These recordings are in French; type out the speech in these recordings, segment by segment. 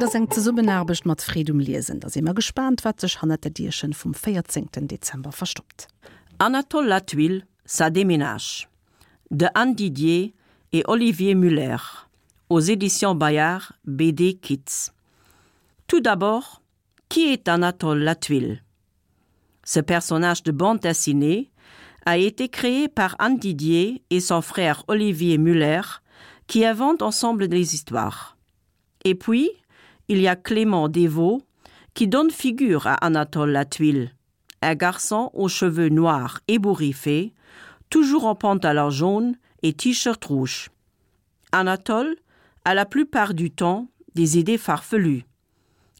Das eng ze subbenarbecht mat Fredum lesen, dats immer gespannt wat sech hannete Dirschen vum 14. Dezember verstoppt. Anatole Latuil, sa déménage. De Anne Didier et Olivier Muller aux éditions Bayard BD Kids. Tout d'abord, qui est Anatole Latuil Ce personnage de bande dessinée a été créé par Anne Didier et son frère Olivier Muller qui inventent ensemble des histoires. Et puis, il y a Clément Desvaux, qui donne figure à Anatole Latuile, un garçon aux cheveux noirs ébouriffés, toujours en pantalon jaune et t-shirt rouge. Anatole a la plupart du temps des idées farfelues.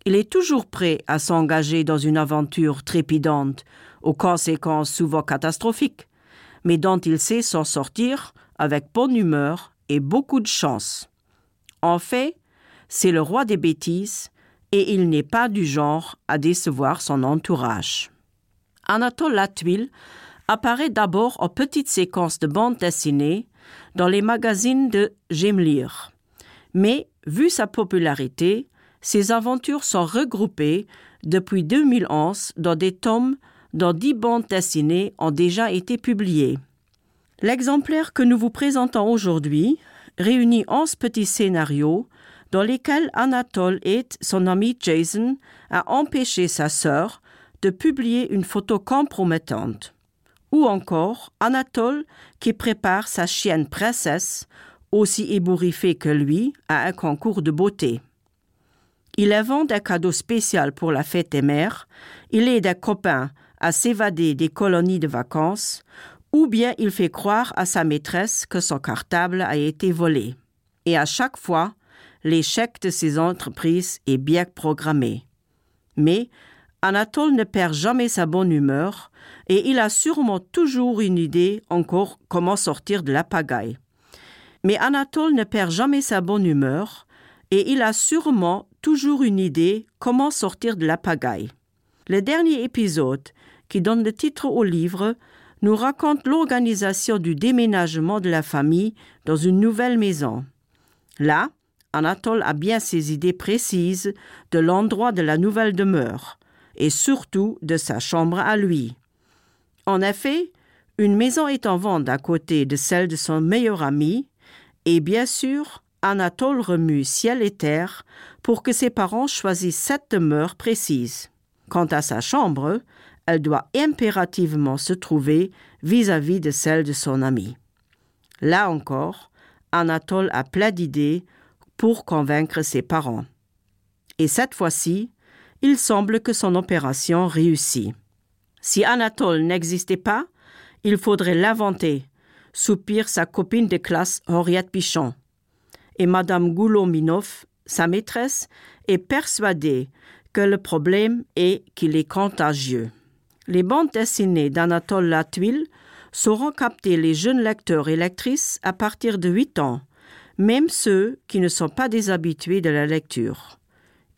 Il est toujours prêt à s'engager dans une aventure trépidante aux conséquences souvent catastrophiques, mais dont il sait s'en sortir avec bonne humeur et beaucoup de chance. En fait, c'est le roi des bêtises et il n'est pas du genre à décevoir son entourage. Anatole Latuile apparaît d'abord en petites séquences de bandes dessinées dans les magazines de J'aime lire. Mais, vu sa popularité, ses aventures sont regroupées depuis 2011 dans des tomes dont dix bandes dessinées ont déjà été publiées. L'exemplaire que nous vous présentons aujourd'hui réunit 11 petits scénarios dans lesquels Anatole et son ami Jason a empêché sa sœur de publier une photo compromettante. Ou encore Anatole qui prépare sa chienne princesse, aussi ébouriffée que lui, à un concours de beauté. Il invente un cadeau spécial pour la fête des mères, il aide un copain à s'évader des colonies de vacances, ou bien il fait croire à sa maîtresse que son cartable a été volé. Et à chaque fois, l'échec de ses entreprises est bien programmé. Mais Anatole ne perd jamais sa bonne humeur et il a sûrement toujours une idée encore comment sortir de la pagaille. Mais Anatole ne perd jamais sa bonne humeur et il a sûrement toujours une idée comment sortir de la pagaille. Le dernier épisode, qui donne le titre au livre, nous raconte l'organisation du déménagement de la famille dans une nouvelle maison. Là, Anatole a bien ses idées précises de l'endroit de la nouvelle demeure et surtout de sa chambre à lui. En effet, une maison est en vente à côté de celle de son meilleur ami et bien sûr, Anatole remue ciel et terre pour que ses parents choisissent cette demeure précise. Quant à sa chambre, elle doit impérativement se trouver vis-à-vis -vis de celle de son ami. Là encore, Anatole a plein d'idées pour convaincre ses parents. Et cette fois-ci, il semble que son opération réussit. Si Anatole n'existait pas, il faudrait l'inventer, soupire sa copine de classe Henriette Pichon et Madame Goulominoff, sa maîtresse, est persuadée que le problème est qu'il est contagieux. Les bandes dessinées d'Anatole Latuile sauront capter les jeunes lecteurs et lectrices à partir de huit ans, même ceux qui ne sont pas déshabitués de la lecture.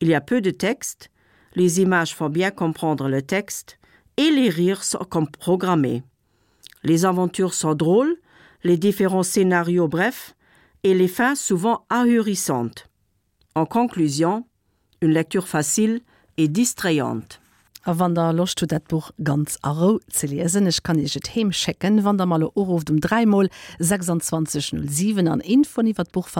Il y a peu de texte, les images font bien comprendre le texte, et les rires sont comme programmés. Les aventures sont drôles, les différents scénarios brefs, et les fins souvent ahurissantes. En conclusion, une lecture facile et distrayante. wann der locht du dat Buch ganz aro ze lesen ich kann ich et heemschecken wann der mal Oro um 3mal 2607 an infoniwwer Buch